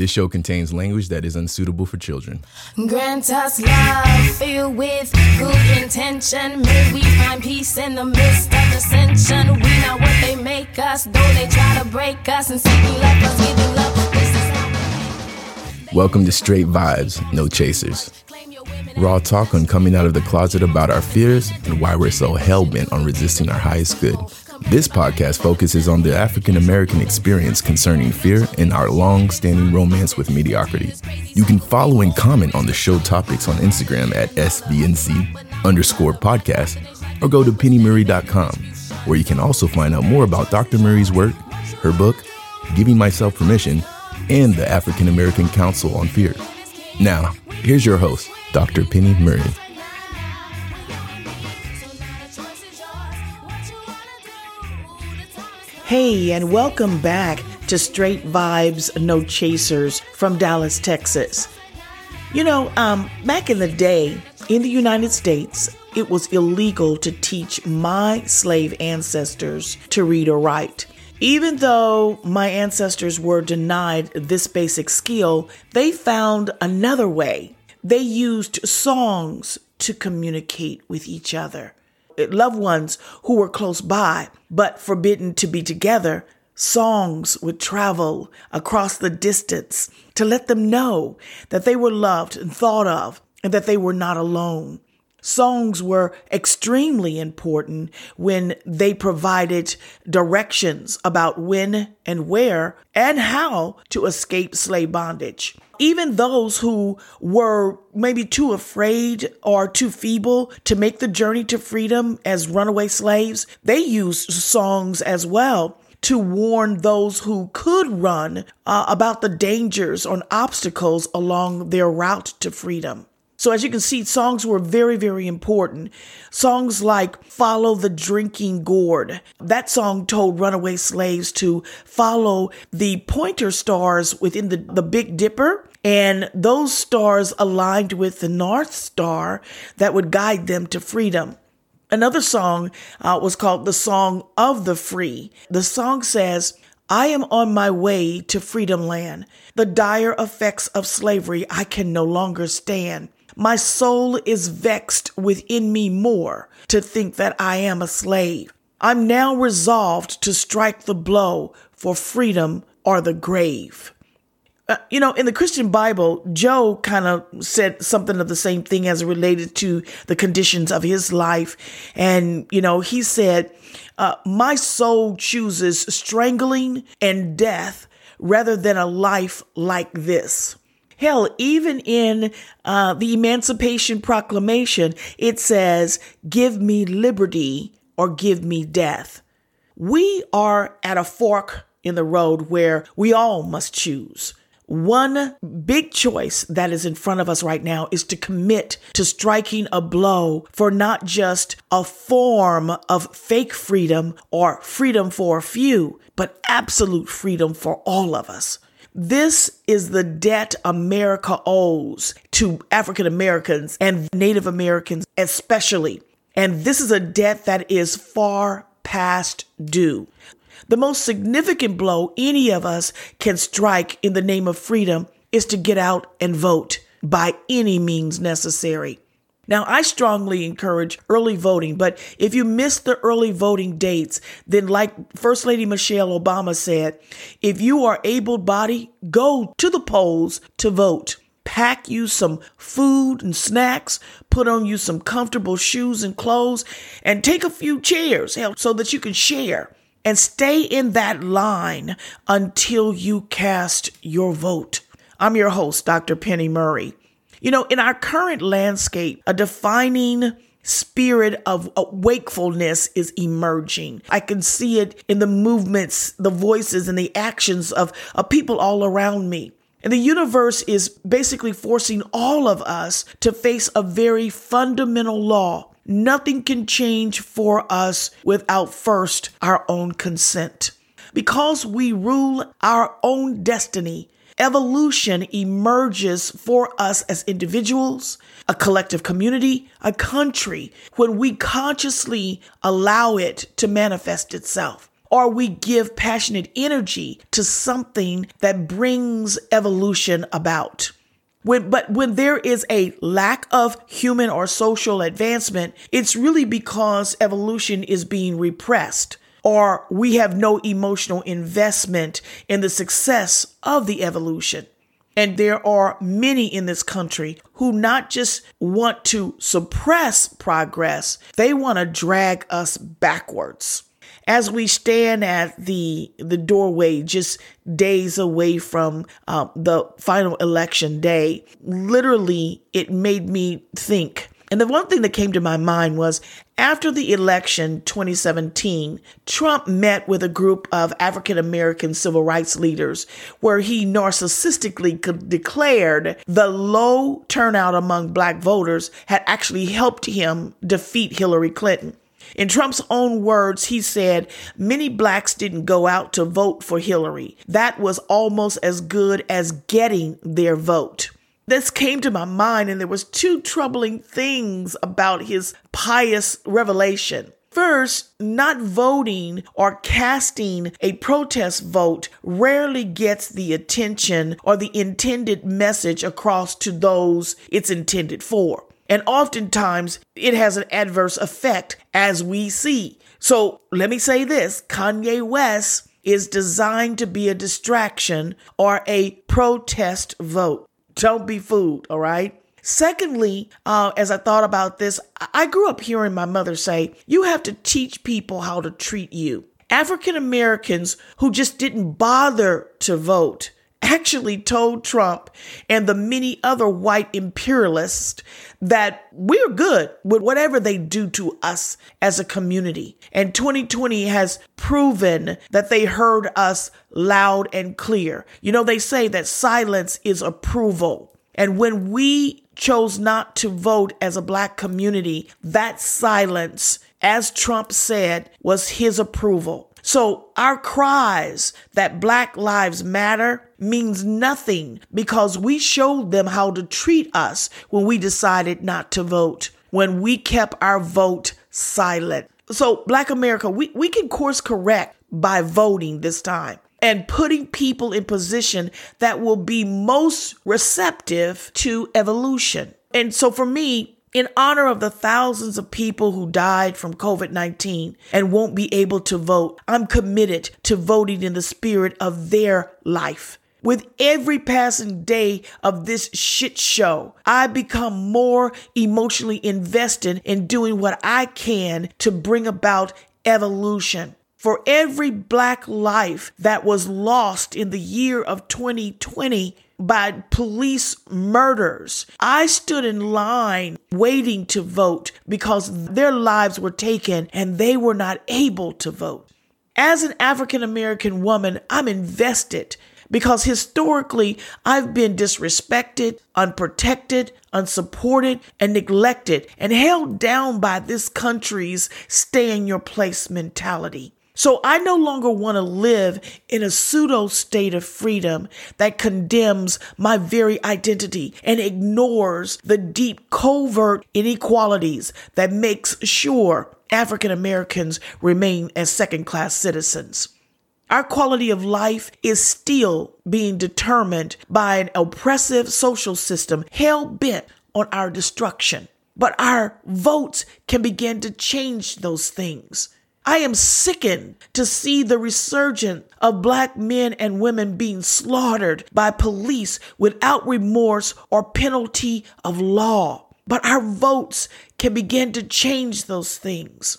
This show contains language that is unsuitable for children. Grant us love filled with good intention. May we find peace in the midst of dissension. We not what they make us, though they try to break us and love us, giving love. This is how Welcome to Straight Vibes, No Chasers. Raw talk on coming out of the closet about our fears and why we're so hell bent on resisting our highest good. This podcast focuses on the African American experience concerning fear and our long standing romance with mediocrity. You can follow and comment on the show topics on Instagram at SVNC underscore podcast or go to penniemurray.com, where you can also find out more about Dr. Murray's work, her book, Giving Myself Permission, and the African American Council on Fear. Now, here's your host, Dr. Pennie Murray. Hey, and welcome back to Straight Vibes, No Chasers from Dallas, Texas. You know, um, back in the day in the United States, it was illegal to teach my slave ancestors to read or write. Even though my ancestors were denied this basic skill, they found another way. They used songs to communicate with each other Eh, loved ones who were close by but forbidden to be together, songs would travel across the distance to let them know that they were loved and thought of and that they were not alone. Songs were extremely important when they provided directions about when and where and how to escape slave bondage. Even those who were maybe too afraid or too feeble to make the journey to freedom as runaway slaves, they used songs as well to warn those who could run uh, about the dangers or obstacles along their route to freedom. So, as you can see, songs were very, very important. Songs like Follow the Drinking Gourd. That song told runaway slaves to follow the pointer stars within the, the Big Dipper. And those stars aligned with the North Star that would guide them to freedom. Another song uh, was called The Song of the Free. The song says, I am on my way to freedom land. The dire effects of slavery I can no longer stand. My soul is vexed within me more to think that I am a slave. I'm now resolved to strike the blow for freedom or the grave. Uh, you know, in the Christian Bible, Job kind of said something of the same thing as related to the conditions of his life. And, you know, he said, uh, My soul chooses strangling and death rather than a life like this. Hell, even in uh, the Emancipation Proclamation, it says, Give me liberty or give me death. We are at a fork in the road where we all must choose. One big choice that is in front of us right now is to commit to striking a blow for not just a form of fake freedom or freedom for a few, but absolute freedom for all of us. This is the debt America owes to African Americans and Native Americans, especially. And this is a debt that is far past due. The most significant blow any of us can strike in the name of freedom is to get out and vote by any means necessary. Now, I strongly encourage early voting, but if you miss the early voting dates, then like First Lady Michelle Obama said, if you are able bodied, go to the polls to vote. Pack you some food and snacks, put on you some comfortable shoes and clothes, and take a few chairs so that you can share and stay in that line until you cast your vote. I'm your host, Dr. Pennie Murray. You know, in our current landscape, a defining spirit of wakefulness is emerging. I can see it in the movements, the voices, and the actions of, of people all around me. And the universe is basically forcing all of us to face a very fundamental law. Nothing can change for us without first our own consent. Because we rule our own destiny, evolution emerges for us as individuals, a collective community, a country, when we consciously allow it to manifest itself. or we give passionate energy to something that brings evolution about. When, but when there is a lack of human or social advancement, it's really because evolution is being repressed or we have no emotional investment in the success of the evolution. And there are many in this country who not just want to suppress progress, they want to drag us backwards. As we stand at the the doorway, just days away from uh, the final election day, literally, it made me think and the one thing that came to my mind was after the election 2017, Trump met with a group of African American civil rights leaders where he narcissistically declared the low turnout among black voters had actually helped him defeat Hillary Clinton. In Trump's own words, he said, Many blacks didn't go out to vote for Hillary. That was almost as good as getting their vote this came to my mind and there was two troubling things about his pious revelation. First, not voting or casting a protest vote rarely gets the attention or the intended message across to those it's intended for. And oftentimes it has an adverse effect as we see. So let me say this Kanye West is designed to be a distraction or a protest vote. Don't be fooled, all right? Secondly, uh, as I thought about this, I grew up hearing my mother say, You have to teach people how to treat you. African Americans who just didn't bother to vote actually told Trump and the many other white imperialists that we're good with whatever they do to us as a community. And 2020 has proven that they heard us loud and clear. You know, they say that silence is approval. And when we chose not to vote as a black community, that silence, as Trump said, was his approval. So our cries that Black Lives Matter means nothing because we showed them how to treat us when we decided not to vote, when we kept our vote silent. So, Black America, we, we can course correct by voting this time and putting people in position that will be most receptive to evolution. And so for me, in honor of the thousands of people who died from COVID 19 and won't be able to vote, I'm committed to voting in the spirit of their life. With every passing day of this shit show, I become more emotionally invested in doing what I can to bring about evolution. For every black life that was lost in the year of 2020, by police murders. I stood in line waiting to vote because their lives were taken and they were not able to vote. As an African American woman, I'm invested because historically I've been disrespected, unprotected, unsupported, and neglected and held down by this country's stay in your place mentality. So I no longer want to live in a pseudo state of freedom that condemns my very identity and ignores the deep covert inequalities that makes sure African Americans remain as second class citizens. Our quality of life is still being determined by an oppressive social system hell bent on our destruction. But our votes can begin to change those things. I am sickened to see the resurgence of black men and women being slaughtered by police without remorse or penalty of law. But our votes can begin to change those things.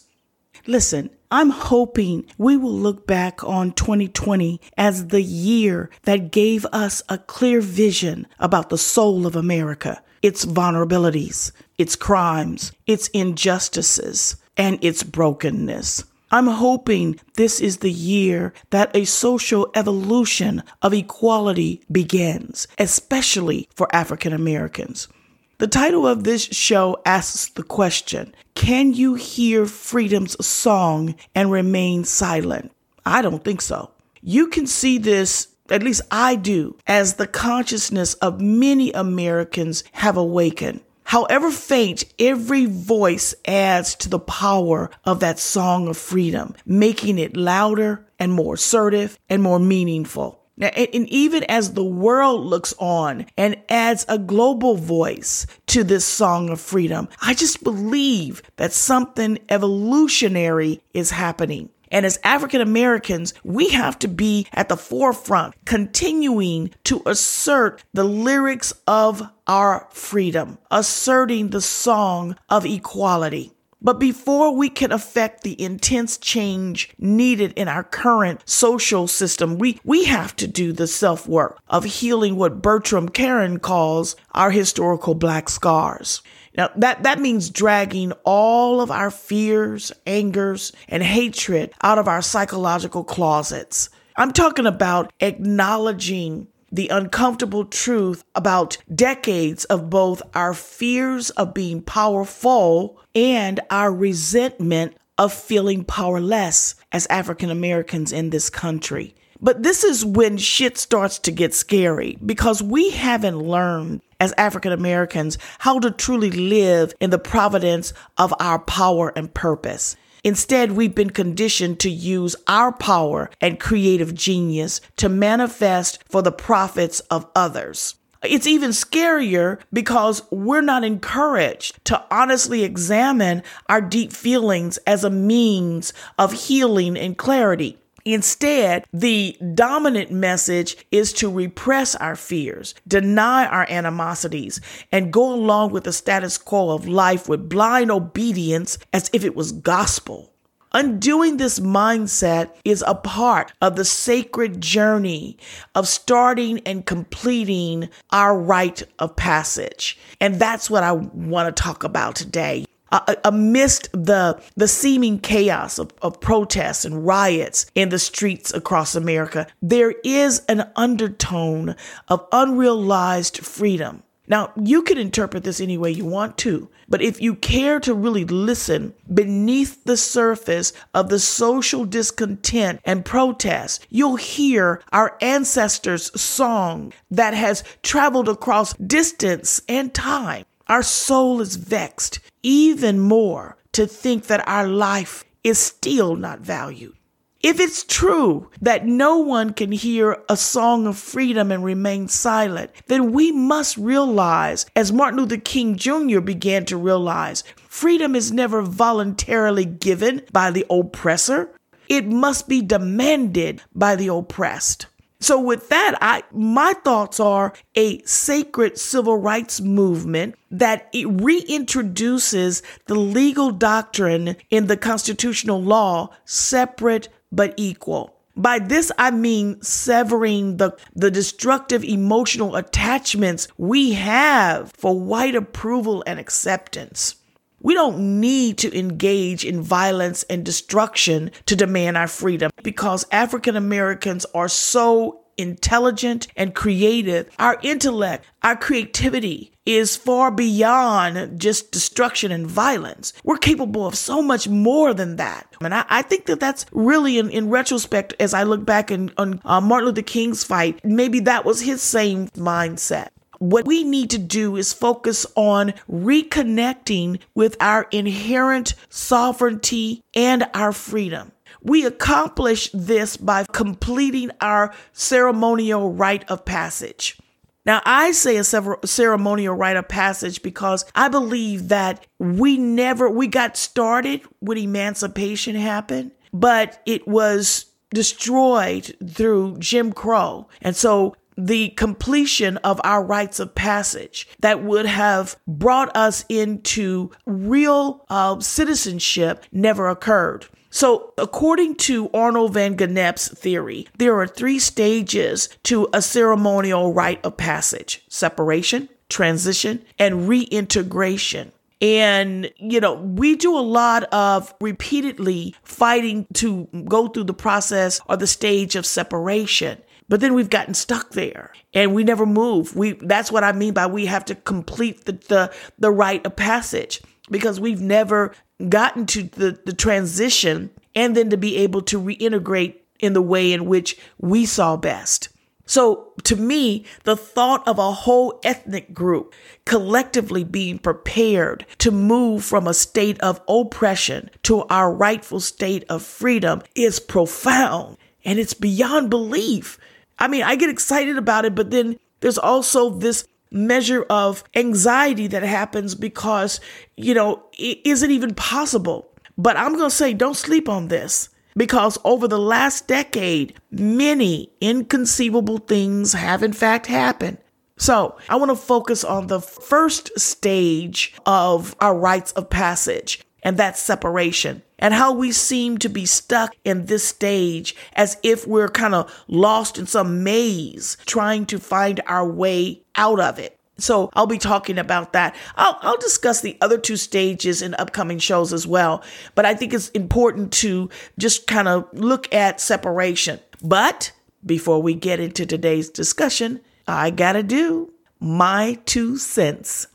Listen, I'm hoping we will look back on 2020 as the year that gave us a clear vision about the soul of America, its vulnerabilities, its crimes, its injustices, and its brokenness. I'm hoping this is the year that a social evolution of equality begins, especially for African Americans. The title of this show asks the question Can you hear freedom's song and remain silent? I don't think so. You can see this, at least I do, as the consciousness of many Americans have awakened. However faint, every voice adds to the power of that song of freedom, making it louder and more assertive and more meaningful. Now, and even as the world looks on and adds a global voice to this song of freedom, I just believe that something evolutionary is happening. And as African Americans, we have to be at the forefront, continuing to assert the lyrics of our freedom, asserting the song of equality. But before we can affect the intense change needed in our current social system, we, we have to do the self work of healing what Bertram Karon calls our historical black scars. Now that, that means dragging all of our fears, angers, and hatred out of our psychological closets. I'm talking about acknowledging the uncomfortable truth about decades of both our fears of being powerful and our resentment of feeling powerless as African Americans in this country. But this is when shit starts to get scary because we haven't learned as African Americans how to truly live in the providence of our power and purpose. Instead, we've been conditioned to use our power and creative genius to manifest for the profits of others. It's even scarier because we're not encouraged to honestly examine our deep feelings as a means of healing and clarity. Instead, the dominant message is to repress our fears, deny our animosities, and go along with the status quo of life with blind obedience as if it was gospel. Undoing this mindset is a part of the sacred journey of starting and completing our rite of passage. And that's what I want to talk about today uh, amidst the the seeming chaos of, of protests and riots in the streets across America, there is an undertone of unrealized freedom. Now, you can interpret this any way you want to, but if you care to really listen beneath the surface of the social discontent and protest, you'll hear our ancestors' song that has traveled across distance and time. Our soul is vexed even more to think that our life is still not valued. If it's true that no one can hear a song of freedom and remain silent, then we must realize, as Martin Luther King Jr. began to realize, freedom is never voluntarily given by the oppressor. It must be demanded by the oppressed. So with that, I my thoughts are a sacred civil rights movement that it reintroduces the legal doctrine in the constitutional law separate but equal. By this, I mean severing the, the destructive emotional attachments we have for white approval and acceptance. We don't need to engage in violence and destruction to demand our freedom because African Americans are so intelligent and creative. Our intellect, our creativity is far beyond just destruction and violence. We're capable of so much more than that. And I, I think that that's really, in, in retrospect, as I look back in, on uh, Martin Luther King's fight, maybe that was his same mindset. What we need to do is focus on reconnecting with our inherent sovereignty and our freedom. We accomplish this by completing our ceremonial rite of passage. Now, I say a ceremonial rite of passage because I believe that we never, we got started when emancipation happened, but it was destroyed through Jim Crow. And so the completion of our rites of passage that would have brought us into real uh, citizenship never occurred. So, according to Arnold van Gennep's theory, there are three stages to a ceremonial rite of passage separation, transition, and reintegration. And, you know, we do a lot of repeatedly fighting to go through the process or the stage of separation. But then we've gotten stuck there and we never move. We that's what I mean by we have to complete the the, the rite of passage because we've never gotten to the, the transition and then to be able to reintegrate in the way in which we saw best. So to me, the thought of a whole ethnic group collectively being prepared to move from a state of oppression to our rightful state of freedom is profound and it's beyond belief. I mean, I get excited about it, but then there's also this measure of anxiety that happens because, you know, is it even possible? But I'm going to say, don't sleep on this because over the last decade, many inconceivable things have in fact happened. So I want to focus on the first stage of our rites of passage, and that's separation, and how we seem to be stuck in this stage as if we're kind of lost in some maze trying to find our way out of it. So I'll be talking about that. I'll, I'll discuss the other two stages in upcoming shows as well. But I think it's important to just kind of look at separation. But before we get into today's discussion, I gotta do my two cents.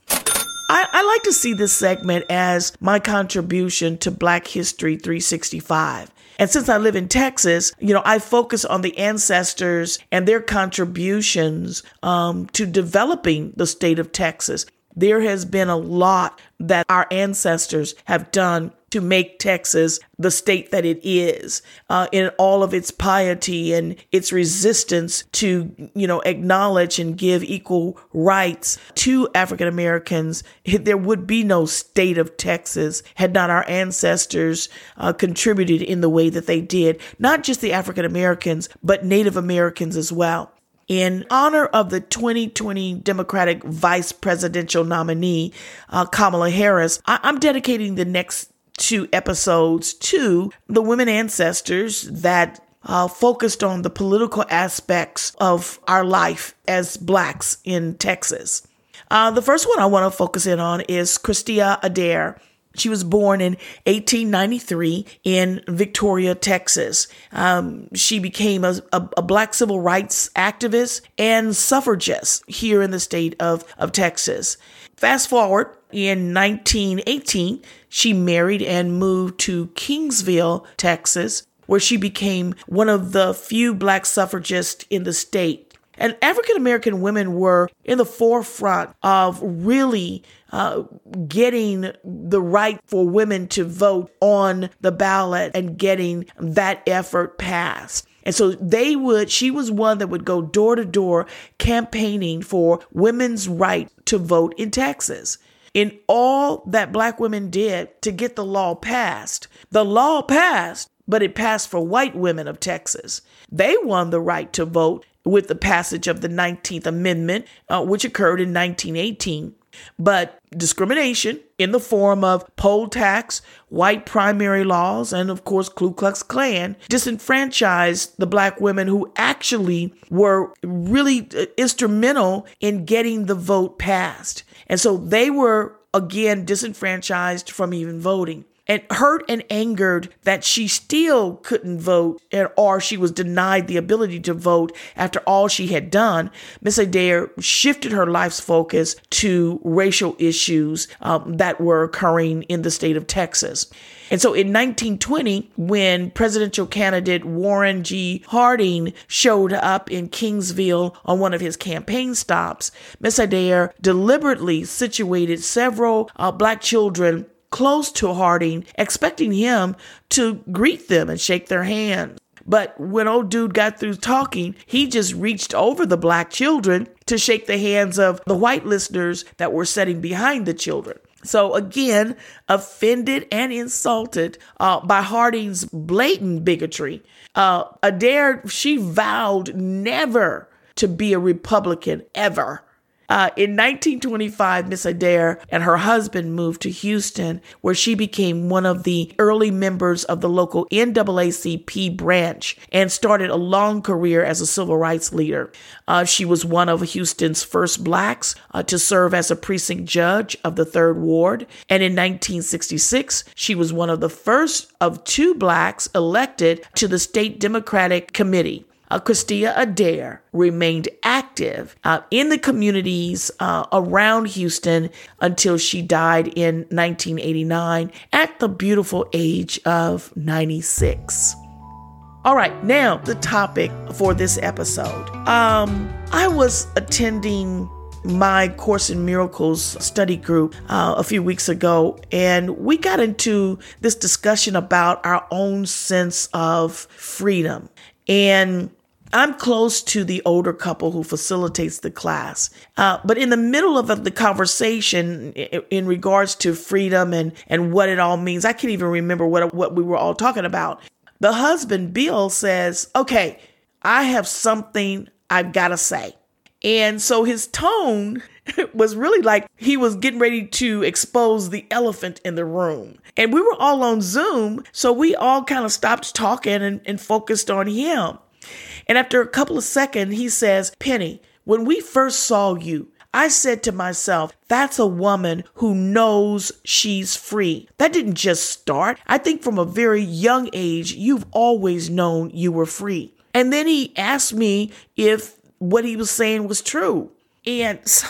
I, I, like to see this segment as my contribution to Black History 365. And since I live in Texas, you know, I focus on the ancestors and their contributions um, to developing the state of Texas. There has been a lot that our ancestors have done to make Texas the state that it is uh, in all of its piety and its resistance to, you know, acknowledge and give equal rights to African Americans. There would be no state of Texas had not our ancestors uh, contributed in the way that they did, not just the African Americans, but Native Americans as well in honor of the 2020 Democratic vice presidential nominee, uh, Kamala Harris, I- I'm dedicating the next two episodes to the women ancestors that uh, focused on the political aspects of our life as blacks in Texas. Uh, the first one I want to focus in on is Christia Adair. She was born in 1893 in Victoria, Texas. Um, she became a, a, a, black civil rights activist and suffragist here in the state of, of Texas. Fast forward in 1918, she married and moved to Kingsville, Texas, where she became one of the few black suffragists in the state. And African American women were in the forefront of really uh, getting the right for women to vote on the ballot and getting that effort passed. And so they would, she was one that would go door to door campaigning for women's right to vote in Texas in all that black women did to get the law passed. The law passed, but it passed for white women of Texas. They won the right to vote with the passage of the 19th Amendment, uh, which occurred in 1918. But discrimination in the form of poll tax, white primary laws, and of course, Ku Klux Klan disenfranchised the black women who actually were really uh, instrumental in getting the vote passed. And so they were again disenfranchised from even voting and hurt and angered that she still couldn't vote or she was denied the ability to vote after all she had done, Miss Adair shifted her life's focus to racial issues um, that were occurring in the state of Texas. And so in 1920, when presidential candidate Warren G. Harding showed up in Kingsville on one of his campaign stops, Miss Adair deliberately situated several uh, black children close to Harding, expecting him to greet them and shake their hands. But when old dude got through talking, he just reached over the black children to shake the hands of the white listeners that were sitting behind the children. So again, offended and insulted uh, by Harding's blatant bigotry, uh, Adair, she vowed never to be a Republican ever. Uh, in 1925, Miss Adair and her husband moved to Houston, where she became one of the early members of the local NAACP branch and started a long career as a civil rights leader. Uh, she was one of Houston's first blacks uh, to serve as a precinct judge of the Third Ward. And in 1966, she was one of the first of two blacks elected to the state Democratic Committee uh, Christia Adair remained active uh, in the communities uh, around Houston until she died in 1989 at the beautiful age of 96. All right, now the topic for this episode. Um, I was attending my Course in Miracles study group uh, a few weeks ago, and we got into this discussion about our own sense of freedom. And I'm close to the older couple who facilitates the class. Uh, but in the middle of the conversation in regards to freedom and, and what it all means, I can't even remember what, what we were all talking about. The husband, Bill, says, Okay, I have something I've got to say. And so his tone was really like he was getting ready to expose the elephant in the room. And we were all on Zoom, so we all kind of stopped talking and, and focused on him. And after a couple of seconds, he says, Pennie, when we first saw you, I said to myself, that's a woman who knows she's free. That didn't just start. I think from a very young age, you've always known you were free. And then he asked me if what he was saying was true. And so,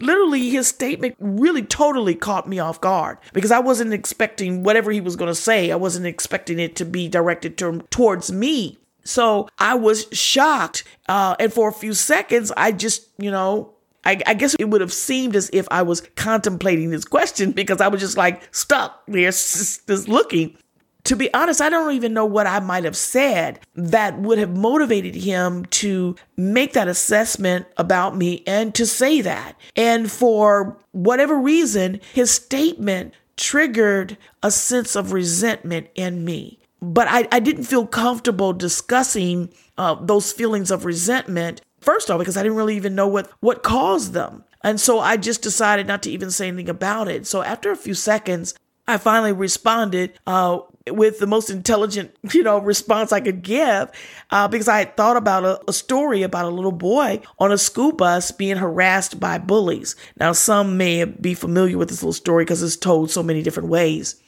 literally, his statement really totally caught me off guard because I wasn't expecting whatever he was going to say. I wasn't expecting it to be directed to, towards me. So I was shocked. Uh, and for a few seconds, I just, you know, I, I, guess it would have seemed as if I was contemplating this question because I was just like stuck there, just, just looking. To be honest, I don't even know what I might have said that would have motivated him to make that assessment about me and to say that. And for whatever reason, his statement triggered a sense of resentment in me but I, I didn't feel comfortable discussing uh, those feelings of resentment. First off, because I didn't really even know what, what caused them. And so I just decided not to even say anything about it. So after a few seconds, I finally responded uh, with the most intelligent, you know, response I could give, uh, because I had thought about a, a, story about a little boy on a school bus being harassed by bullies. Now, some may be familiar with this little story because it's told so many different ways.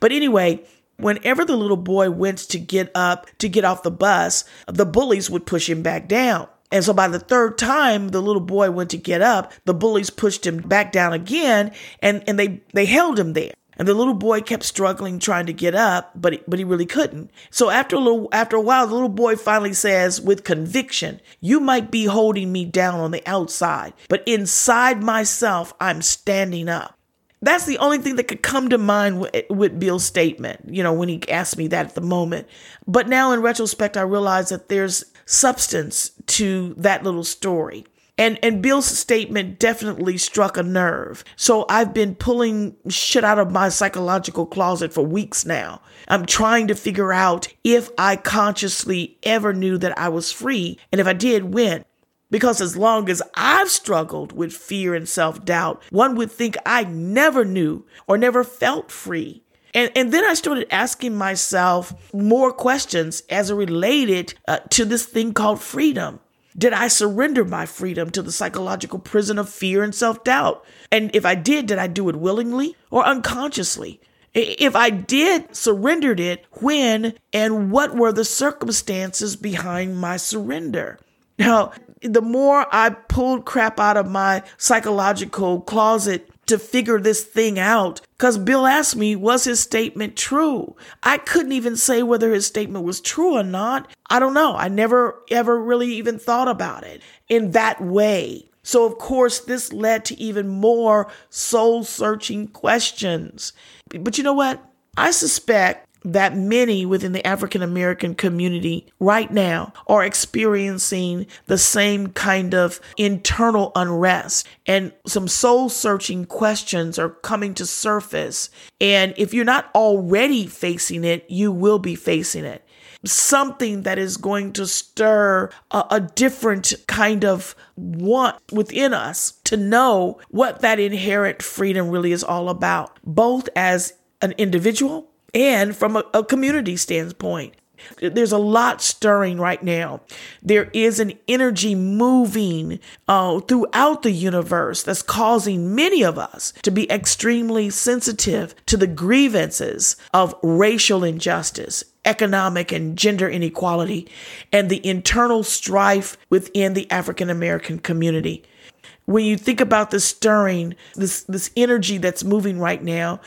But anyway, Whenever the little boy went to get up to get off the bus, the bullies would push him back down. And so by the third time the little boy went to get up, the bullies pushed him back down again and, and they, they held him there. And the little boy kept struggling trying to get up, but but he really couldn't. So after a little after a while, the little boy finally says with conviction, "You might be holding me down on the outside, but inside myself, I'm standing up." That's the only thing that could come to mind with, eh, with, Bill's statement, you know, when he asked me that at the moment. But now in retrospect, I realize that there's substance to that little story. And, and Bill's statement definitely struck a nerve. So I've been pulling shit out of my psychological closet for weeks now. I'm trying to figure out if I consciously ever knew that I was free. And if I did, when? Because as long as I've struggled with fear and self doubt, one would think I never knew or never felt free. And, and then I started asking myself more questions as it related uh, to this thing called freedom. Did I surrender my freedom to the psychological prison of fear and self doubt? And if I did, did I do it willingly or unconsciously? If I did surrendered it, when and what were the circumstances behind my surrender? Now, the more I pulled crap out of my psychological closet to figure this thing out, because Bill asked me, was his statement true? I couldn't even say whether his statement was true or not. I don't know. I never ever really even thought about it in that way. So, of course, this led to even more soul searching questions. But you know what? I suspect that many within the African American community right now are experiencing the same kind of internal unrest and some soul searching questions are coming to surface. And if you're not already facing it, you will be facing it. Something that is going to stir a, a different kind of want within us to know what that inherent freedom really is all about, both as an individual and from a, a community standpoint. There's a lot stirring right now. There is an energy moving uh, throughout the universe that's causing many of us to be extremely sensitive to the grievances of racial injustice, economic and gender inequality, and the internal strife within the African American community. When you think about this stirring, this this energy that's moving right now,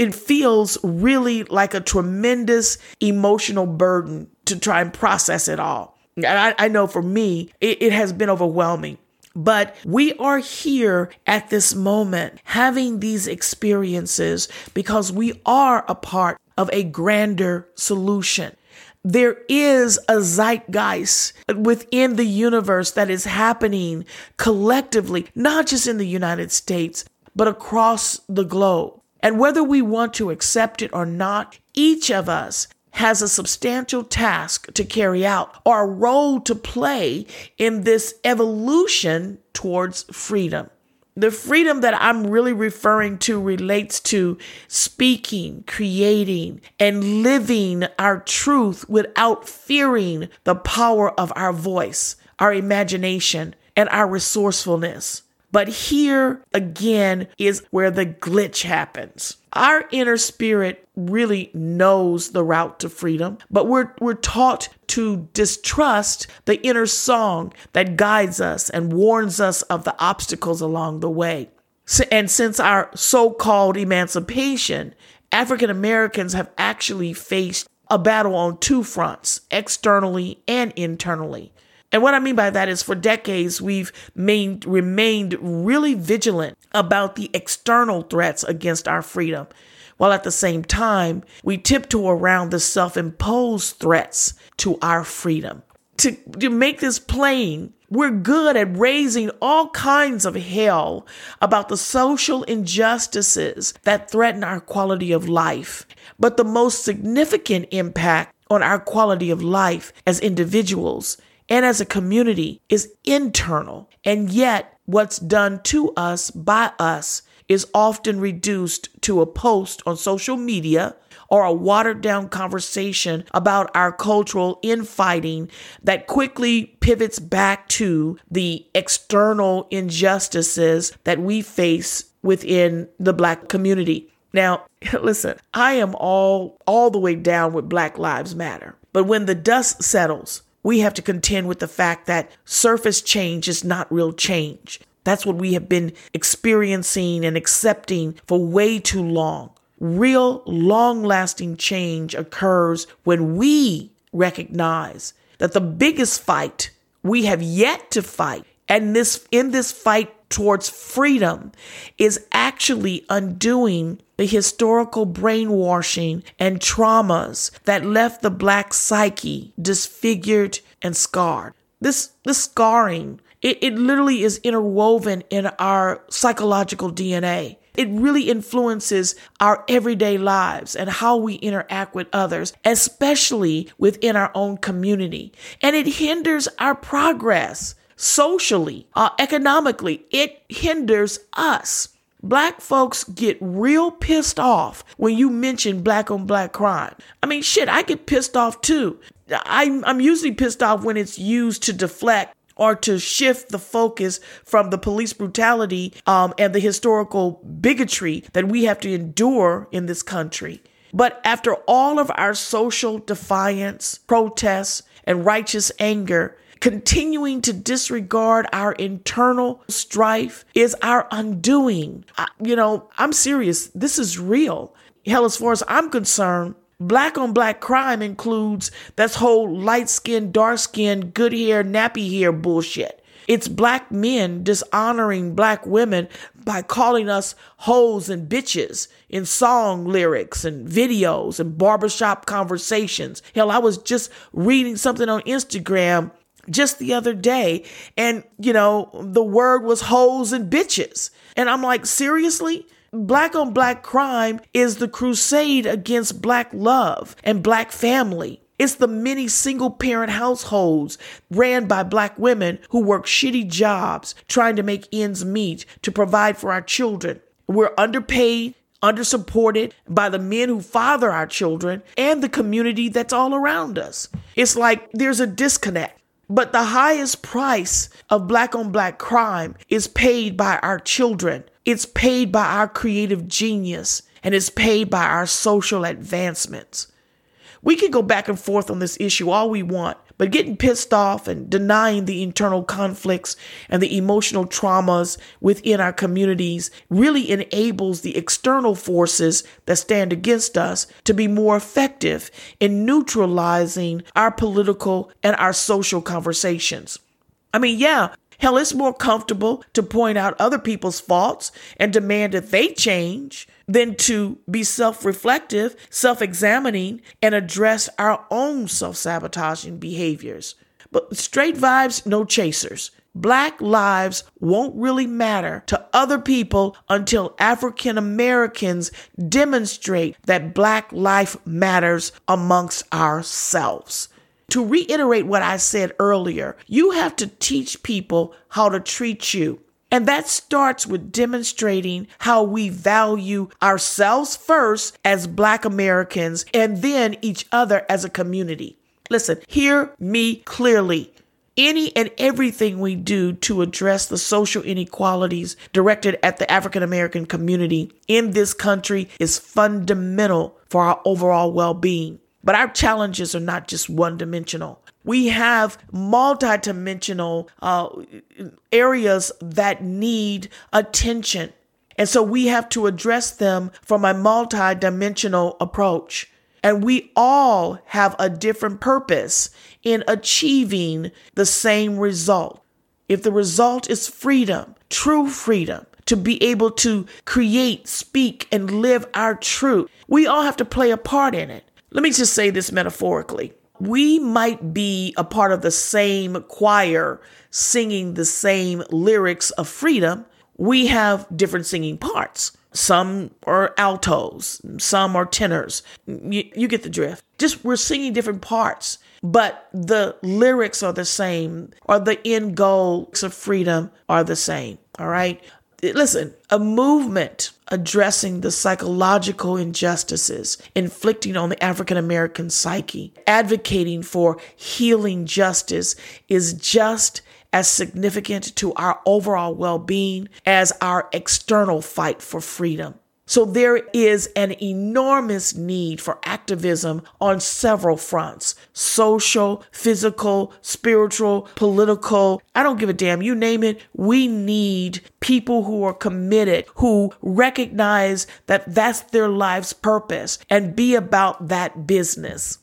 it feels really like a tremendous emotional burden to try and process it all. And I, I know for me, it, it has been overwhelming. But we are here at this moment having these experiences because we are a part of a grander solution. There is a zeitgeist within the universe that is happening collectively, not just in the United States, but across the globe. And whether we want to accept it or not, each of us has a substantial task to carry out or a role to play in this evolution towards freedom. The freedom that I'm really referring to relates to speaking, creating, and living our truth without fearing the power of our voice, our imagination, and our resourcefulness. But here again is where the glitch happens. Our inner spirit really knows the route to freedom, but we're, we're taught to distrust the inner song that guides us and warns us of the obstacles along the way. And since our so called emancipation, African Americans have actually faced a battle on two fronts, externally and internally. And what I mean by that is for decades, we've main, remained really vigilant about the external threats against our freedom, while at the same time, we tiptoe around the self imposed threats to our freedom. To, to make this plain, we're good at raising all kinds of hell about the social injustices that threaten our quality of life. But the most significant impact on our quality of life as individuals and as a community is internal. And yet, what's done to us by us is often reduced to a post on social media or a watered down conversation about our cultural infighting that quickly pivots back to the external injustices that we face within the black community. Now, listen, I am all all the way down with Black Lives Matter. But when the dust settles, we have to contend with the fact that surface change is not real change. That's what we have been experiencing and accepting for way too long. Real long lasting change occurs when we recognize that the biggest fight we have yet to fight and this in this fight towards freedom is actually undoing the historical brainwashing and traumas that left the black psyche disfigured and scarred. This, this scarring, it, it literally is interwoven in our psychological DNA. It really influences our everyday lives and how we interact with others, especially within our own community. And it hinders our progress socially, uh, economically. It hinders us. Black folks get real pissed off when you mention black on black crime. I mean, shit, I get pissed off too. I'm, I'm usually pissed off when it's used to deflect or to shift the focus from the police brutality um, and the historical bigotry that we have to endure in this country. But after all of our social defiance, protests, and righteous anger, continuing to disregard our internal strife is our undoing. I, you know, I'm serious. This is real. Hell, as far as I'm concerned, black on black crime includes this whole light skin, dark skin, good hair, nappy hair bullshit. It's black men dishonoring black women by calling us hoes and bitches in song lyrics and videos and barbershop conversations. Hell, I was just reading something on Instagram just the other day and you know the word was hoes and bitches and i'm like seriously black on black crime is the crusade against black love and black family it's the many single parent households ran by black women who work shitty jobs trying to make ends meet to provide for our children we're underpaid undersupported by the men who father our children and the community that's all around us. It's like there's a disconnect. But the highest price of black on black crime is paid by our children. It's paid by our creative genius and it's paid by our social advancements. We can go back and forth on this issue all we want, But getting pissed off and denying the internal conflicts and the emotional traumas within our communities really enables the external forces that stand against us to be more effective in neutralizing our political and our social conversations. I mean, yeah, hell, it's more comfortable to point out other people's faults and demand that they change than to be self reflective, self examining, and address our own self sabotaging behaviors. But straight vibes, no chasers. Black lives won't really matter to other people until African Americans demonstrate that Black life matters amongst ourselves. To reiterate what I said earlier, you have to teach people how to treat you. And that starts with demonstrating how we value ourselves first as Black Americans and then each other as a community. Listen, hear me clearly. Any and everything we do to address the social inequalities directed at the African American community in this country is fundamental for our overall well being. But our challenges are not just one dimensional. We have multidimensional uh, areas that need attention. And so we have to address them from a multidimensional approach. And we all have a different purpose in achieving the same result. If the result is freedom, true freedom, to be able to create, speak, and live our truth, we all have to play a part in it. Let me just say this metaphorically. We might be a part of the same choir singing the same lyrics of freedom. We have different singing parts. Some are altos, some are tenors. You, you, get the drift. Just we're singing different parts, but the lyrics are the same, or the end goals of freedom are the same. All right listen, a movement addressing the psychological injustices inflicting on the African American psyche, advocating for healing justice is just as significant to our overall well being as our external fight for freedom. So there is an enormous need for activism on several fronts social, physical, spiritual, political. I don't give a damn. You name it. We need people who are committed, who recognize that that's their life's purpose and be about that business.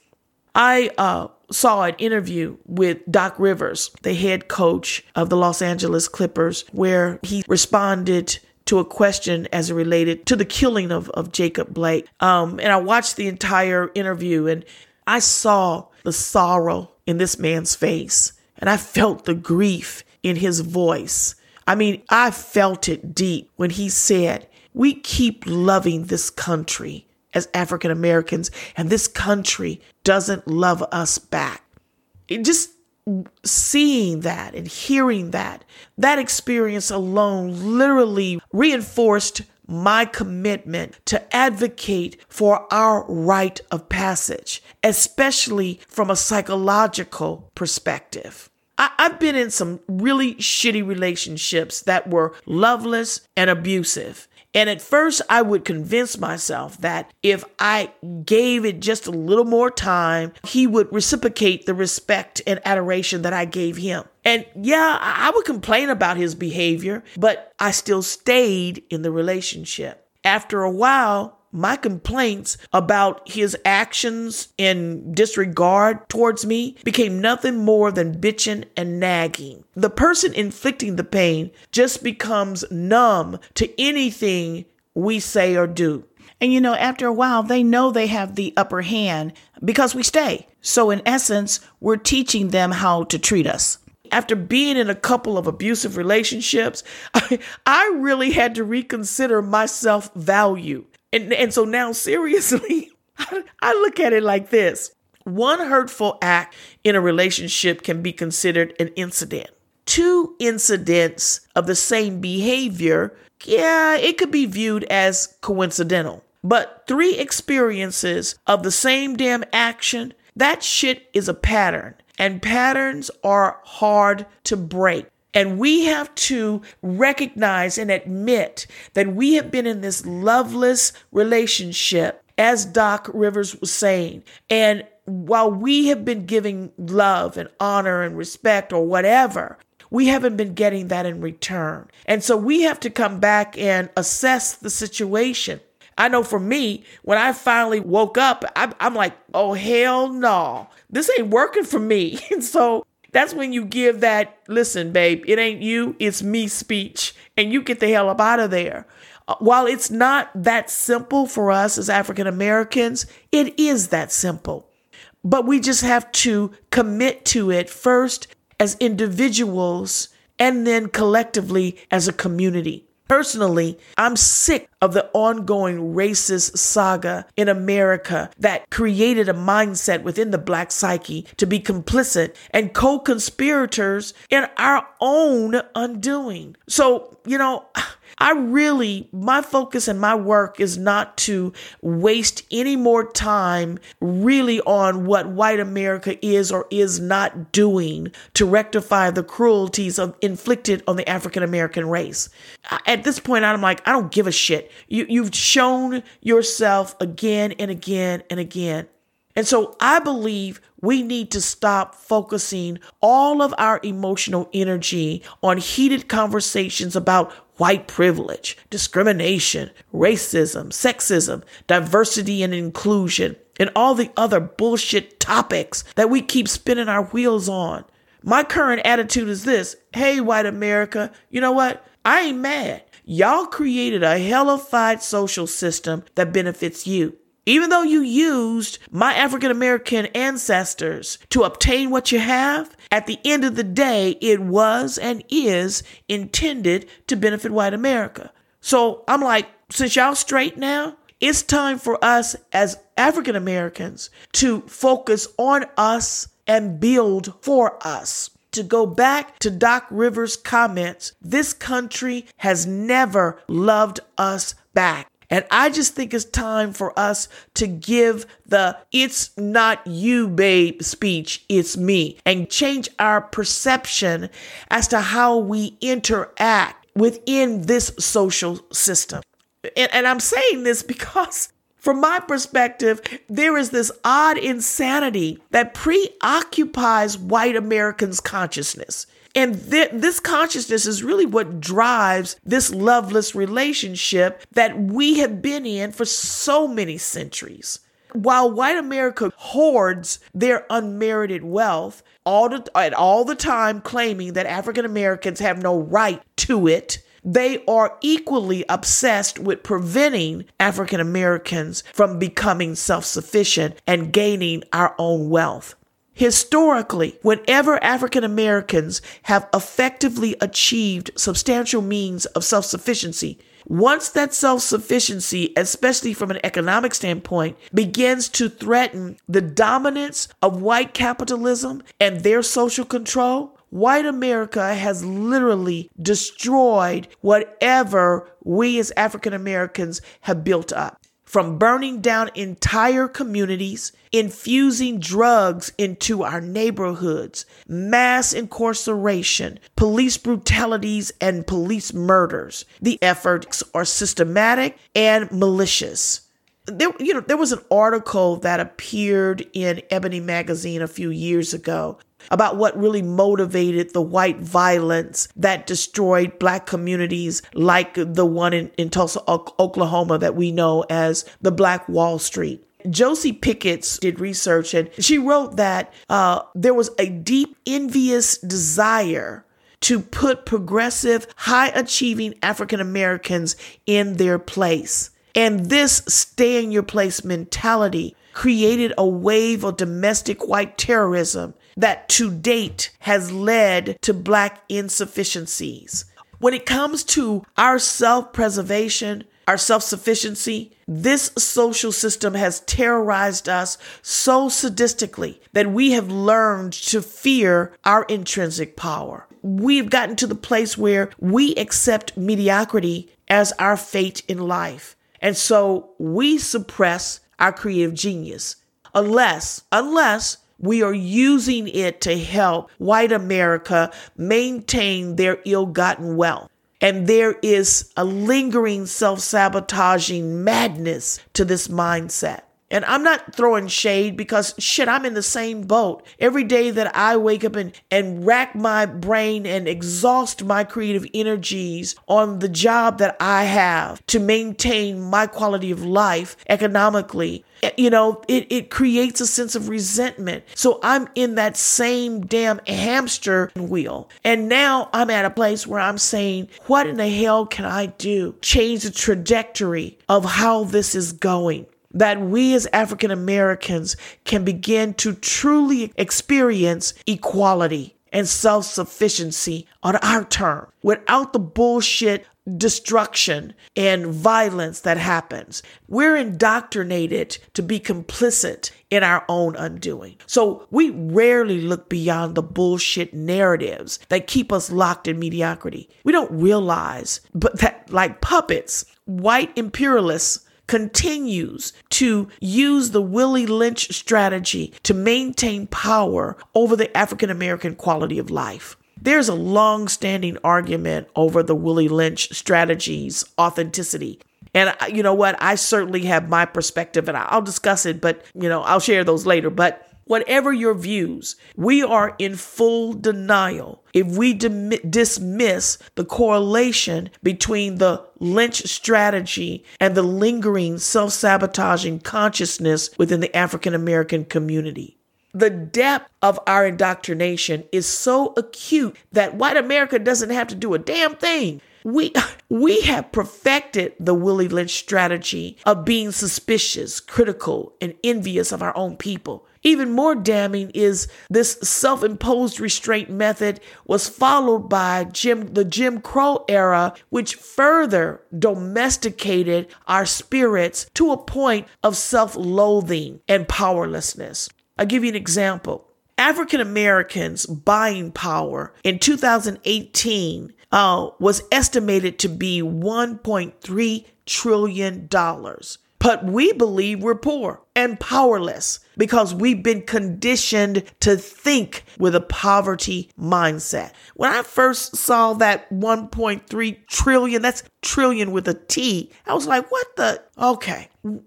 I uh, saw an interview with Doc Rivers, the head coach of the Los Angeles Clippers, where he responded to a question as related to the killing of, of Jacob Blake. Um, and I watched the entire interview and I saw the sorrow in this man's face and I felt the grief in his voice. I mean, I felt it deep when he said, We keep loving this country as African Americans, and this country doesn't love us back. It just seeing that and hearing that, that experience alone literally reinforced my commitment to advocate for our rite of passage, especially from a psychological perspective. I- have been in some really shitty relationships that were loveless and abusive. And at first, I would convince myself that if I gave it just a little more time, he would reciprocate the respect and adoration that I gave him. And yeah, I would complain about his behavior, but I still stayed in the relationship. After a while, my complaints about his actions and disregard towards me became nothing more than bitching and nagging. The person inflicting the pain just becomes numb to anything we say or do. And you know, after a while, they know they have the upper hand because we stay. So, in essence, we're teaching them how to treat us. After being in a couple of abusive relationships, I, I really had to reconsider my self value. And, and so now, seriously, I look at it like this one hurtful act in a relationship can be considered an incident. Two incidents of the same behavior, yeah, it could be viewed as coincidental. But three experiences of the same damn action, that shit is a pattern. And patterns are hard to break. And we have to recognize and admit that we have been in this loveless relationship, as Doc Rivers was saying. And while we have been giving love and honor and respect or whatever, we haven't been getting that in return. And so we have to come back and assess the situation. I know for me, when I finally woke up, I'm, like, oh, hell no, this ain't working for me. And so that's when you give that, listen, babe, it ain't you, it's me speech, and you get the hell up out of there. Uh, while it's not that simple for us as African Americans, it is that simple. But we just have to commit to it first as individuals and then collectively as a community. Personally, I'm sick of the ongoing racist saga in America that created a mindset within the black psyche to be complicit and co conspirators in our own undoing. So, you know, I really, my focus and my work is not to waste any more time really on what white America is or is not doing to rectify the cruelties of, inflicted on the African American race. At this point, I'm like, I don't give a shit. You, you've shown yourself again and again and again. And so I believe we need to stop focusing all of our emotional energy on heated conversations about white privilege, discrimination, racism, sexism, diversity and inclusion, and all the other bullshit topics that we keep spinning our wheels on. My current attitude is this hey, white America, you know what? I ain't mad. Y'all created a hellified social system that benefits you. Even though you used my African American ancestors to obtain what you have, at the end of the day, it was and is intended to benefit white America. So I'm like, since y'all straight now, it's time for us as African Americans to focus on us and build for us. To go back to Doc Rivers' comments, this country has never loved us back. And I just think it's time for us to give the it's not you, babe speech, it's me, and change our perception as to how we interact within this social system. And, and I'm saying this because from my perspective, there is this odd insanity that preoccupies white Americans' consciousness. And th- this consciousness is really what drives this loveless relationship that we have been in for so many centuries. While white America hoards their unmerited wealth all the, at all the time claiming that African Americans have no right to it, they are equally obsessed with preventing African Americans from becoming self sufficient and gaining our own wealth. Historically, whenever African Americans have effectively achieved substantial means of self sufficiency, once that self sufficiency, especially from an economic standpoint, begins to threaten the dominance of white capitalism and their social control, white America has literally destroyed whatever we as African Americans have built up from burning down entire communities, infusing drugs into our neighborhoods, mass incarceration, police brutalities, and police murders. The efforts are systematic and malicious. There, you know, there was an article that appeared in Ebony magazine a few years ago about what really motivated the white violence that destroyed black communities like the one in, in Tulsa, Oklahoma that we know as the Black Wall Street. Josie Pickens did research and she wrote that uh, there was a deep envious desire to put progressive, high achieving African Americans in their place. And this stay in your place mentality created a wave of domestic white terrorism that to date has led to Black insufficiencies. When it comes to our self preservation, our self sufficiency, this social system has terrorized us so sadistically that we have learned to fear our intrinsic power. We've gotten to the place where we accept mediocrity as our fate in life. And so we suppress our creative genius unless, unless we are using it to help white America maintain their ill gotten wealth. And there is a lingering self sabotaging madness to this mindset. And I'm not throwing shade because shit, I'm in the same boat. Every day that I wake up and, and rack my brain and exhaust my creative energies on the job that I have to maintain my quality of life economically, eh, you know, it, it creates a sense of resentment. So I'm in that same damn hamster wheel. And now I'm at a place where I'm saying, what in the hell can I do? Change the trajectory of how this is going that we as African Americans can begin to truly experience equality and self sufficiency on our term without the bullshit destruction and violence that happens. We're indoctrinated to be complicit in our own undoing. So we rarely look beyond the bullshit narratives that keep us locked in mediocrity. We don't realize but that like puppets, white imperialists continues to use the Willie Lynch strategy to maintain power over the African American quality of life. There's a long standing argument over the Willie Lynch strategy's authenticity. And you know what? I certainly have my perspective and I'll discuss it, but you know, I'll share those later. But Whatever your views, we are in full denial if we dismiss the correlation between the Lynch strategy and the lingering self sabotaging consciousness within the African American community. The depth of our indoctrination is so acute that white America doesn't have to do a damn thing. We, we have perfected the Willie Lynch strategy of being suspicious, critical, and envious of our own people. Even more damning is this self-imposed restraint method was followed by Jim the Jim Crow era, which further domesticated our spirits to a point of self-loathing and powerlessness. I'll give you an example. African Americans' buying power in 2018 uh, was estimated to be $1.3 trillion. But we believe we're poor and powerless because we've been conditioned to think with a poverty mindset. When I first saw that 1.3 trillion, that's trillion with a T, I was like, what the? Okay.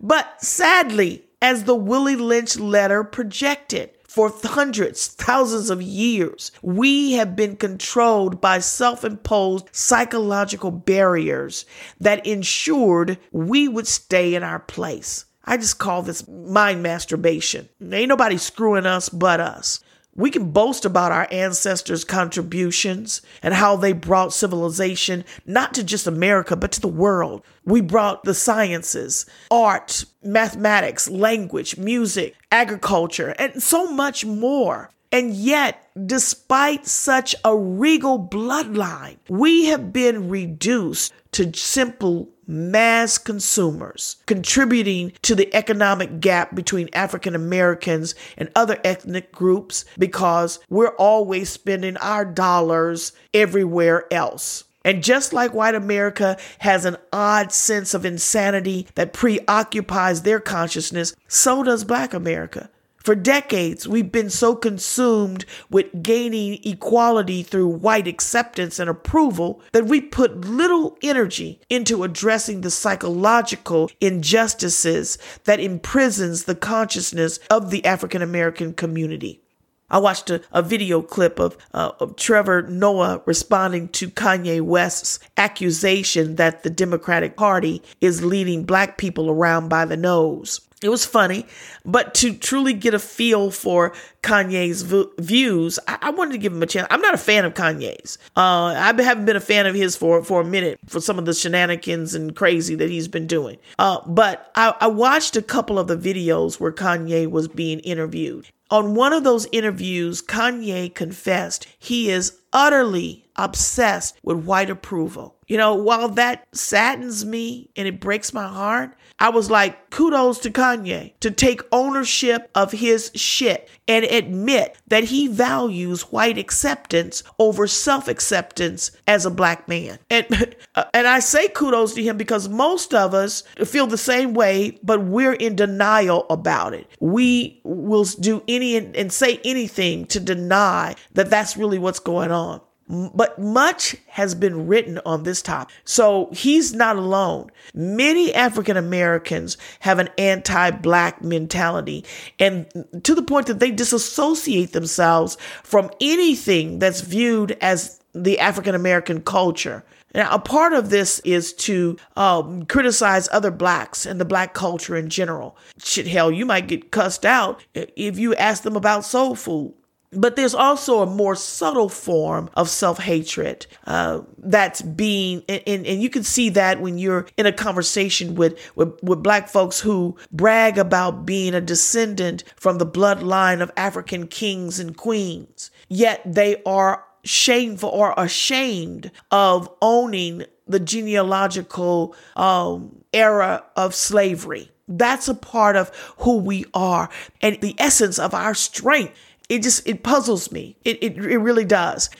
But sadly, as the Willie Lynch letter projected, for hundreds, thousands of years, we have been controlled by self imposed psychological barriers that ensured we would stay in our place. I just call this mind masturbation. Ain't nobody screwing us but us. We can boast about our ancestors' contributions and how they brought civilization not to just America, but to the world. We brought the sciences, art, mathematics, language, music, agriculture, and so much more. And yet, despite such a regal bloodline, we have been reduced to simple mass consumers, contributing to the economic gap between African Americans and other ethnic groups because we're always spending our dollars everywhere else. And just like white America has an odd sense of insanity that preoccupies their consciousness, so does black America. For decades, we've been so consumed with gaining equality through white acceptance and approval that we put little energy into addressing the psychological injustices that imprisons the consciousness of the African American community. I watched a, a video clip of, uh, of Trevor Noah responding to Kanye West's accusation that the Democratic Party is leading black people around by the nose. It was funny, but to truly get a feel for Kanye's v- views, I-, I wanted to give him a chance. I'm not a fan of Kanye's. Uh, I haven't been a fan of his for for a minute for some of the shenanigans and crazy that he's been doing. Uh, but I-, I watched a couple of the videos where Kanye was being interviewed. On one of those interviews, Kanye confessed he is utterly obsessed with white approval. You know, while that saddens me and it breaks my heart, I was like, kudos to Kanye to take ownership of his shit and admit that he values white acceptance over self acceptance as a black man. And, uh, and I say kudos to him because most of us feel the same way, but we're in denial about it. We will do any and say anything to deny that that's really what's going on. But much has been written on this topic. So he's not alone. Many African Americans have an anti black mentality, and to the point that they disassociate themselves from anything that's viewed as the African American culture. Now, a part of this is to um, criticize other blacks and the black culture in general. Shit, hell, you might get cussed out if you ask them about soul food. But there's also a more subtle form of self hatred uh, that's being, and, and you can see that when you're in a conversation with, with, with black folks who brag about being a descendant from the bloodline of African kings and queens, yet they are shameful or ashamed of owning the genealogical um, era of slavery. That's a part of who we are and the essence of our strength it just it puzzles me. It, it it really does.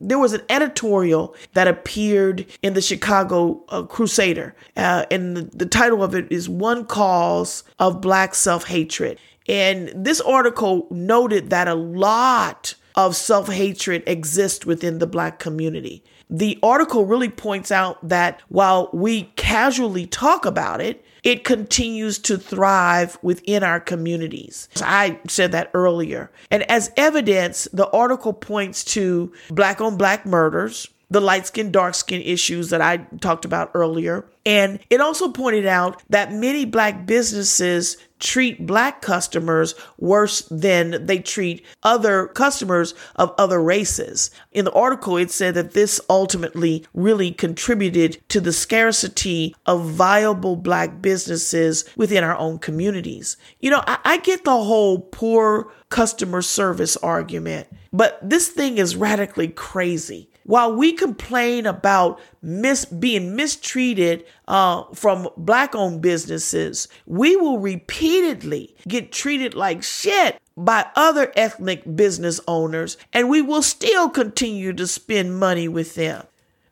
There was an editorial that appeared in the Chicago uh, Crusader, uh, and the, the title of it is "One Cause of Black Self Hatred." And this article noted that a lot of self hatred exists within the Black community. The article really points out that while we casually talk about it, it continues to thrive within our communities. I said that earlier. And as evidence, the article points to black on black murders, the light skin, dark skin issues that I talked about earlier. And it also pointed out that many black businesses treat black customers worse than they treat other customers of other races. In the article, it said that this ultimately really contributed to the scarcity of viable black businesses within our own communities. You know, I, I get the whole poor customer service argument, but this thing is radically crazy while we complain about mis- being mistreated uh, from black owned businesses, we will repeatedly get treated like shit by other ethnic business owners, and we will still continue to spend money with them.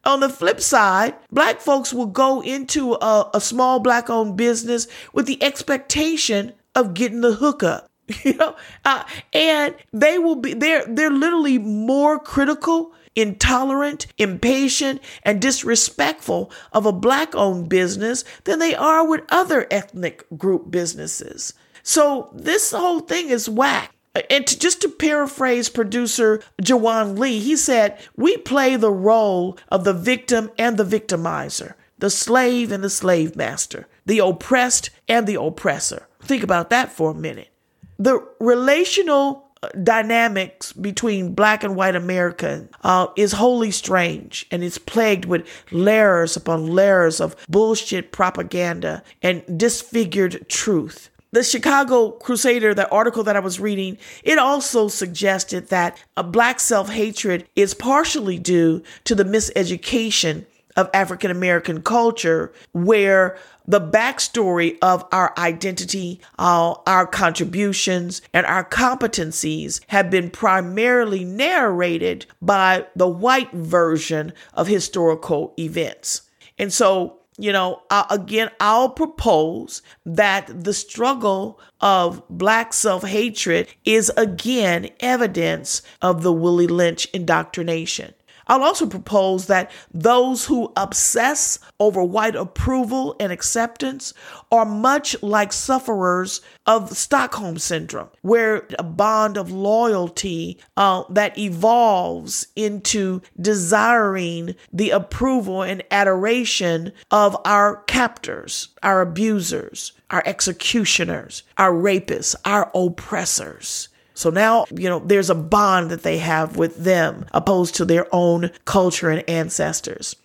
On the flip side, black folks will go into a, a small black owned business with the expectation of getting the hookup. You know, uh, and they will be they're they're literally more critical intolerant, impatient, and disrespectful of a black owned business than they are with other ethnic group businesses. So this whole thing is whack. And to, just to paraphrase producer Jawan Lee, he said, We play the role of the victim and the victimizer, the slave and the slave master, the oppressed and the oppressor. Think about that for a minute. The relational dynamics between black and white America uh, is wholly strange and it's plagued with layers upon layers of bullshit propaganda and disfigured truth. The Chicago Crusader, the article that I was reading, it also suggested that a black self hatred is partially due to the miseducation of African American culture, where the backstory of our identity, uh, our contributions, and our competencies have been primarily narrated by the white version of historical events. And so, you know, uh, again, I'll propose that the struggle of Black self hatred is again evidence of the Willie Lynch indoctrination. I'll also propose that those who obsess over white approval and acceptance are much like sufferers of Stockholm syndrome, where a bond of loyalty uh, that evolves into desiring the approval and adoration of our captors, our abusers, our executioners, our rapists, our oppressors. So now, you know, there's a bond that they have with them opposed to their own culture and ancestors.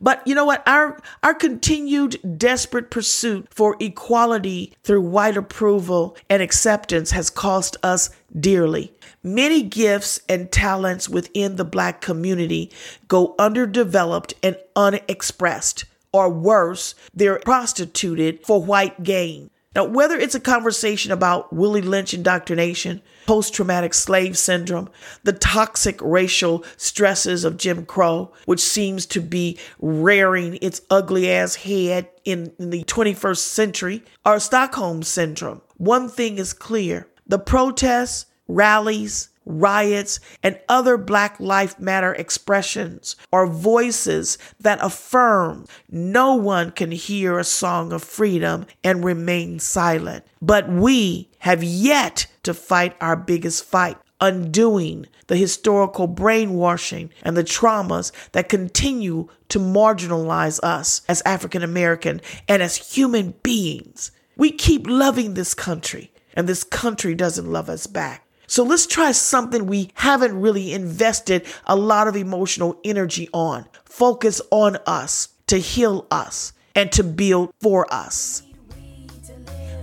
But you know what? Our our continued desperate pursuit for equality through white approval and acceptance has cost us dearly. Many gifts and talents within the black community go underdeveloped and unexpressed, or worse, they're prostituted for white gain. Now, whether it's a conversation about Willie Lynch indoctrination, post traumatic slave syndrome, the toxic racial stresses of Jim Crow, which seems to be rearing its ugly ass head in, in the 21st century, or Stockholm syndrome, one thing is clear. The protests, rallies, riots, and other Black Life Matter expressions are voices that affirm no one can hear a song of freedom and remain silent. But we have yet to fight our biggest fight undoing the historical brainwashing and the traumas that continue to marginalize us as African American and as human beings. We keep loving this country, and this country doesn't love us back. So let's try something we haven't really invested a lot of emotional energy on. Focus on us to heal us and to build for us.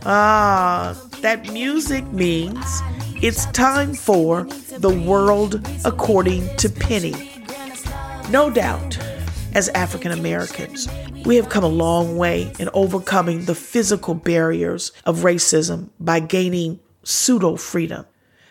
Ah, that music means it's time for the world according to Pennie. No doubt, as African Americans, we have come a long way in overcoming the physical barriers of racism by gaining pseudo freedom.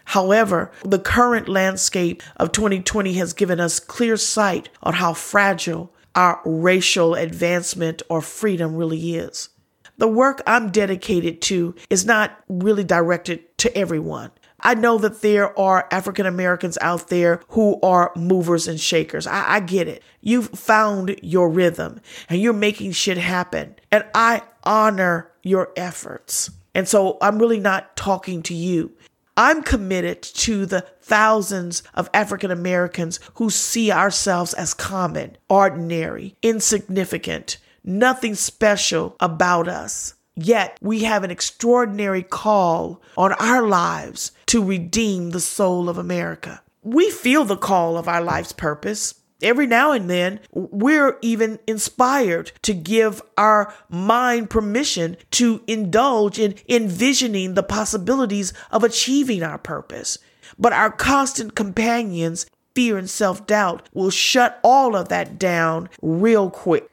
However, the current landscape of 2020 has given us clear sight on how fragile our racial advancement or freedom really is. The work I'm dedicated to is not really directed to everyone. I know that there are African Americans out there who are movers and shakers. I, I, get it. You've found your rhythm and you're making shit happen. And I honor your efforts. And so I'm really not talking to you. I'm committed to the thousands of African Americans who see ourselves as common, ordinary, insignificant, nothing special about us. Yet we have an extraordinary call on our lives to redeem the soul of America. We feel the call of our life's purpose. Every now and then, we're even inspired to give our mind permission to indulge in envisioning the possibilities of achieving our purpose. But our constant companions, fear and self doubt, will shut all of that down real quick.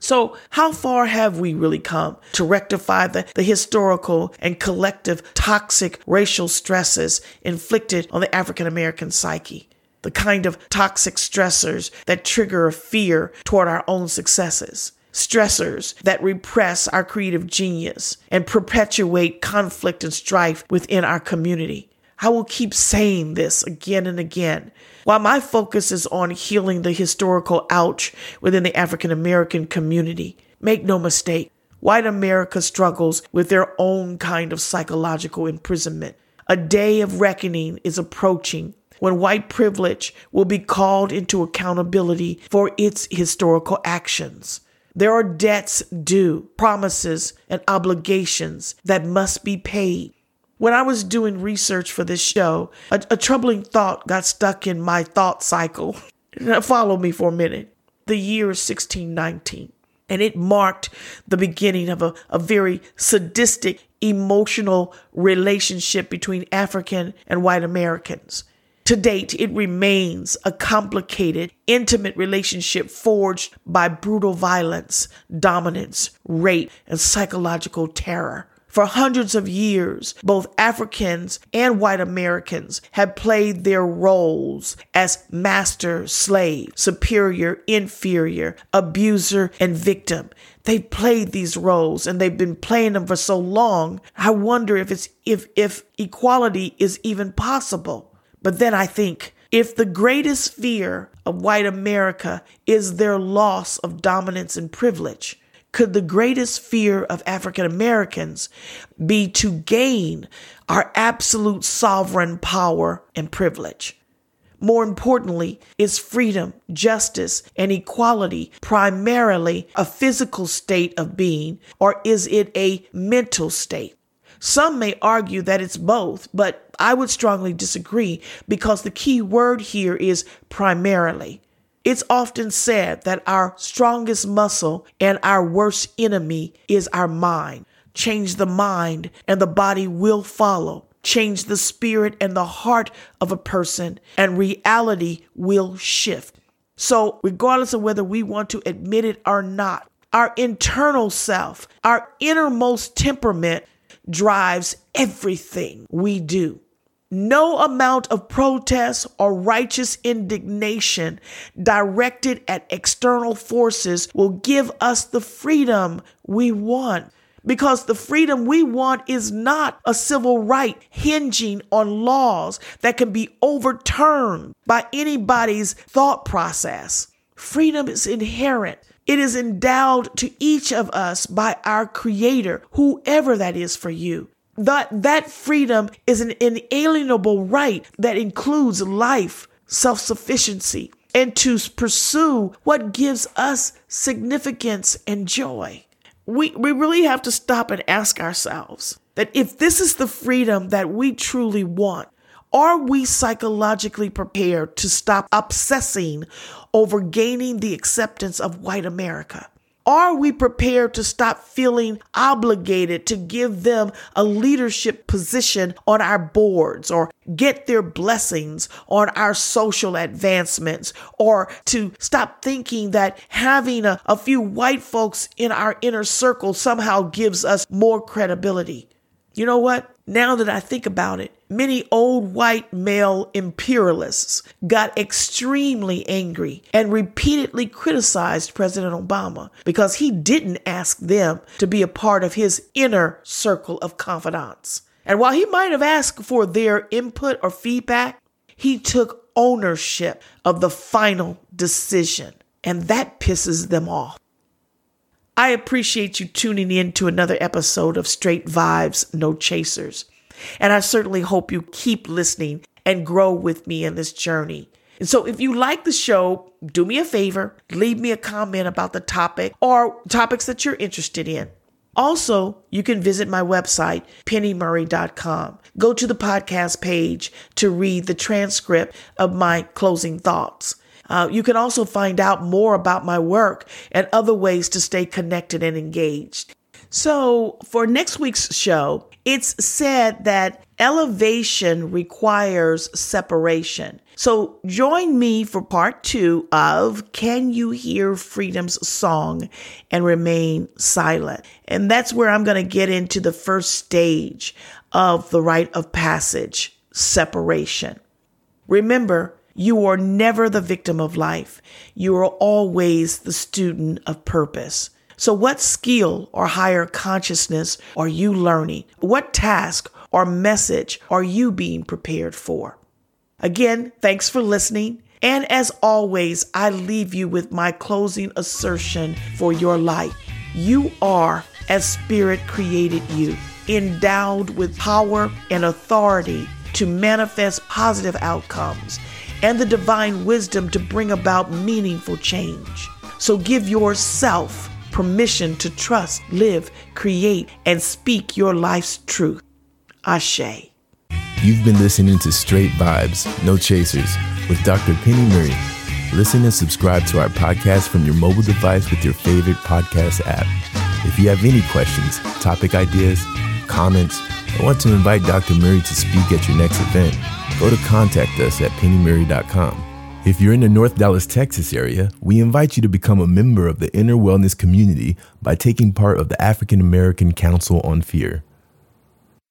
So, how far have we really come to rectify the, the historical and collective toxic racial stresses inflicted on the African American psyche? The kind of toxic stressors that trigger a fear toward our own successes stressors that repress our creative genius and perpetuate conflict and strife within our community. I will keep saying this again and again. While my focus is on healing the historical ouch within the African American community, make no mistake, white America struggles with their own kind of psychological imprisonment. A day of reckoning is approaching when white privilege will be called into accountability for its historical actions. There are debts due, promises, and obligations that must be paid. When I was doing research for this show, a, a troubling thought got stuck in my thought cycle. Follow me for a minute. The year is 1619, and it marked the beginning of a, a very sadistic, emotional relationship between African and white Americans. To date, it remains a complicated, intimate relationship forged by brutal violence, dominance, rape, and psychological terror. For hundreds of years, both Africans and white Americans have played their roles as master, slave, superior, inferior, abuser, and victim. They've played these roles and they've been playing them for so long. I wonder if it's if if equality is even possible. But then I think if the greatest fear of white America is their loss of dominance and privilege, could the greatest fear of African Americans be to gain our absolute sovereign power and privilege? More importantly, is freedom, justice, and equality primarily a physical state of being, or is it a mental state? Some may argue that it's both, but I would strongly disagree because the key word here is primarily. It's often said that our strongest muscle and our worst enemy is our mind. Change the mind and the body will follow. Change the spirit and the heart of a person and reality will shift. So, regardless of whether we want to admit it or not, our internal self, our innermost temperament drives everything we do. No amount of protest or righteous indignation directed at external forces will give us the freedom we want. because the freedom we want is not a civil right hinging on laws that can be overturned by anybody's thought process. Freedom is inherent. It is endowed to each of us by our creator, whoever that is for you. That, that freedom is an inalienable right that includes life, self sufficiency, and to pursue what gives us significance and joy. We, we really have to stop and ask ourselves that if this is the freedom that we truly want, are we psychologically prepared to stop obsessing over gaining the acceptance of white America? Are we prepared to stop feeling obligated to give them a leadership position on our boards or get their blessings on our social advancements or to stop thinking that having a, a few white folks in our inner circle somehow gives us more credibility? You know what? Now that I think about it, many old white male imperialists got extremely angry and repeatedly criticized President Obama because he didn't ask them to be a part of his inner circle of confidants. And while he might have asked for their input or feedback, he took ownership of the final decision. And that pisses them off. I appreciate you tuning in to another episode of Straight Vibes, No Chasers. And I certainly hope you keep listening and grow with me in this journey. And so if you like the show, do me a favor, leave me a comment about the topic or topics that you're interested in. Also, you can visit my website, penniemurray.com. Go to the podcast page to read the transcript of my closing thoughts. Uh, you can also find out more about my work and other ways to stay connected and engaged. So, for next week's show, it's said that elevation requires separation. So, join me for part two of Can You Hear Freedom's Song and Remain Silent? And that's where I'm going to get into the first stage of the rite of passage separation. Remember, you are never the victim of life. You are always the student of purpose. So, what skill or higher consciousness are you learning? What task or message are you being prepared for? Again, thanks for listening. And as always, I leave you with my closing assertion for your life. You are as Spirit created you, endowed with power and authority to manifest positive outcomes and the divine wisdom to bring about meaningful change. So give yourself permission to trust, live, create, and speak your life's truth. Ashe. You've been listening to Straight Vibes, No Chasers with Dr. Pennie Murray. Listen and subscribe to our podcast from your mobile device with your favorite podcast app. If you have any questions, topic ideas, comments, or want to invite Dr. Murray to speak at your next event, go to contact us at penniemurray.com. If you're in the North Dallas, Texas area, we invite you to become a member of the Inner Wellness community by taking part of the African American Council on Fear.